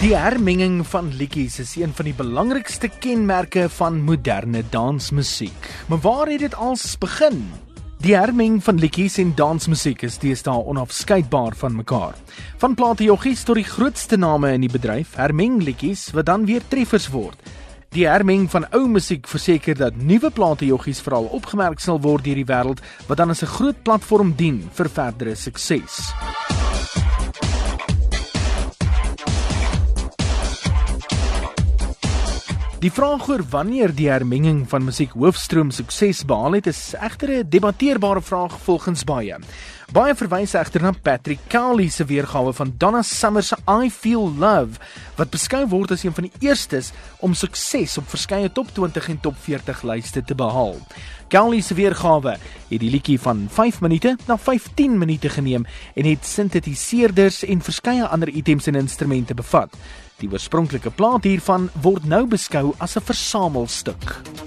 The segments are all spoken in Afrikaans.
Die hermenging van liedjies is een van die belangrikste kenmerke van moderne dansmusiek. Maar waar het dit als begin? Die hermeng van liedjies en dansmusiek is deesdae onafskeidbaar van mekaar. Van platejoggies tot die grootste name in die bedryf hermeng liedjies wat dan weer treffers word. Die hermeng van ou musiek verseker dat nuwe platejoggies veral opgemerk sal word deur die wêreld wat dan as 'n groot platform dien vir verdere sukses. Die vraag oor wanneer die hermenging van musiek hoofstroom sukses behaal het, is egter 'n debatteerbare vraag volgens baie. Baie verwys egter na Patrick Cowley se weergawe van Donna Summer se I Feel Love, wat beskou word as een van die eerstes om sukses op verskeie top 20 en top 40 lyste te behaal. Cowley se weergawe het die liedjie van 5 minute na 15 minute geneem en het sintetiseerders en verskeie ander items en instrumente bevat. Die oorspronklike plaat hiervan word nou beskou as 'n versamelstuk.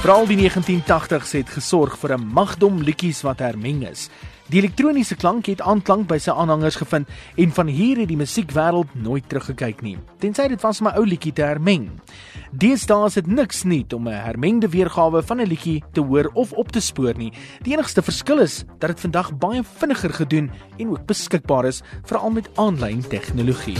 Veral die 1980s het gesorg vir 'n magdom liedjies wat hermeng is. Die elektroniese klank het aanklank by sy aanhangers gevind en van hier het die musiekwêreld nooit teruggekyk nie. Tensy dit was om 'n ou liedjie te hermeng. Deesdae is dit niks nuut om 'n hermengde weergawe van 'n liedjie te hoor of op te spoor nie. Die enigste verskil is dat dit vandag baie vinniger gedoen en ook beskikbaar is veral met aanlyn tegnologie.